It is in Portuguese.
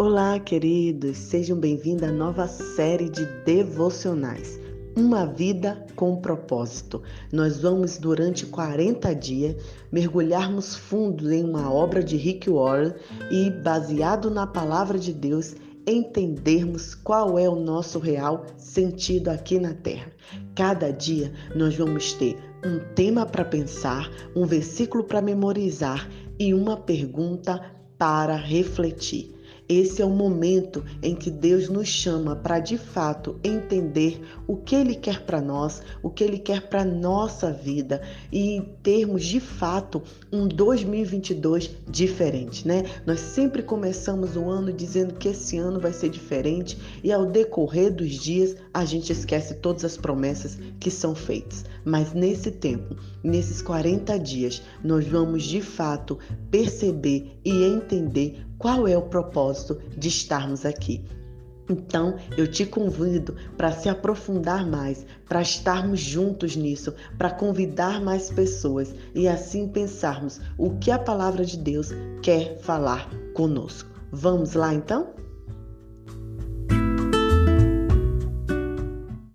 Olá, queridos, sejam bem-vindos à nova série de devocionais. Uma vida com propósito. Nós vamos, durante 40 dias, mergulharmos fundo em uma obra de Rick Warren e, baseado na palavra de Deus, entendermos qual é o nosso real sentido aqui na Terra. Cada dia nós vamos ter um tema para pensar, um versículo para memorizar e uma pergunta para refletir. Esse é o momento em que Deus nos chama para de fato entender o que Ele quer para nós, o que Ele quer para nossa vida e termos de fato um 2022 diferente, né? Nós sempre começamos o ano dizendo que esse ano vai ser diferente e ao decorrer dos dias a gente esquece todas as promessas que são feitas. Mas nesse tempo, nesses 40 dias, nós vamos de fato perceber e entender qual é o propósito de estarmos aqui. Então, eu te convido para se aprofundar mais, para estarmos juntos nisso, para convidar mais pessoas e assim pensarmos o que a palavra de Deus quer falar conosco. Vamos lá então?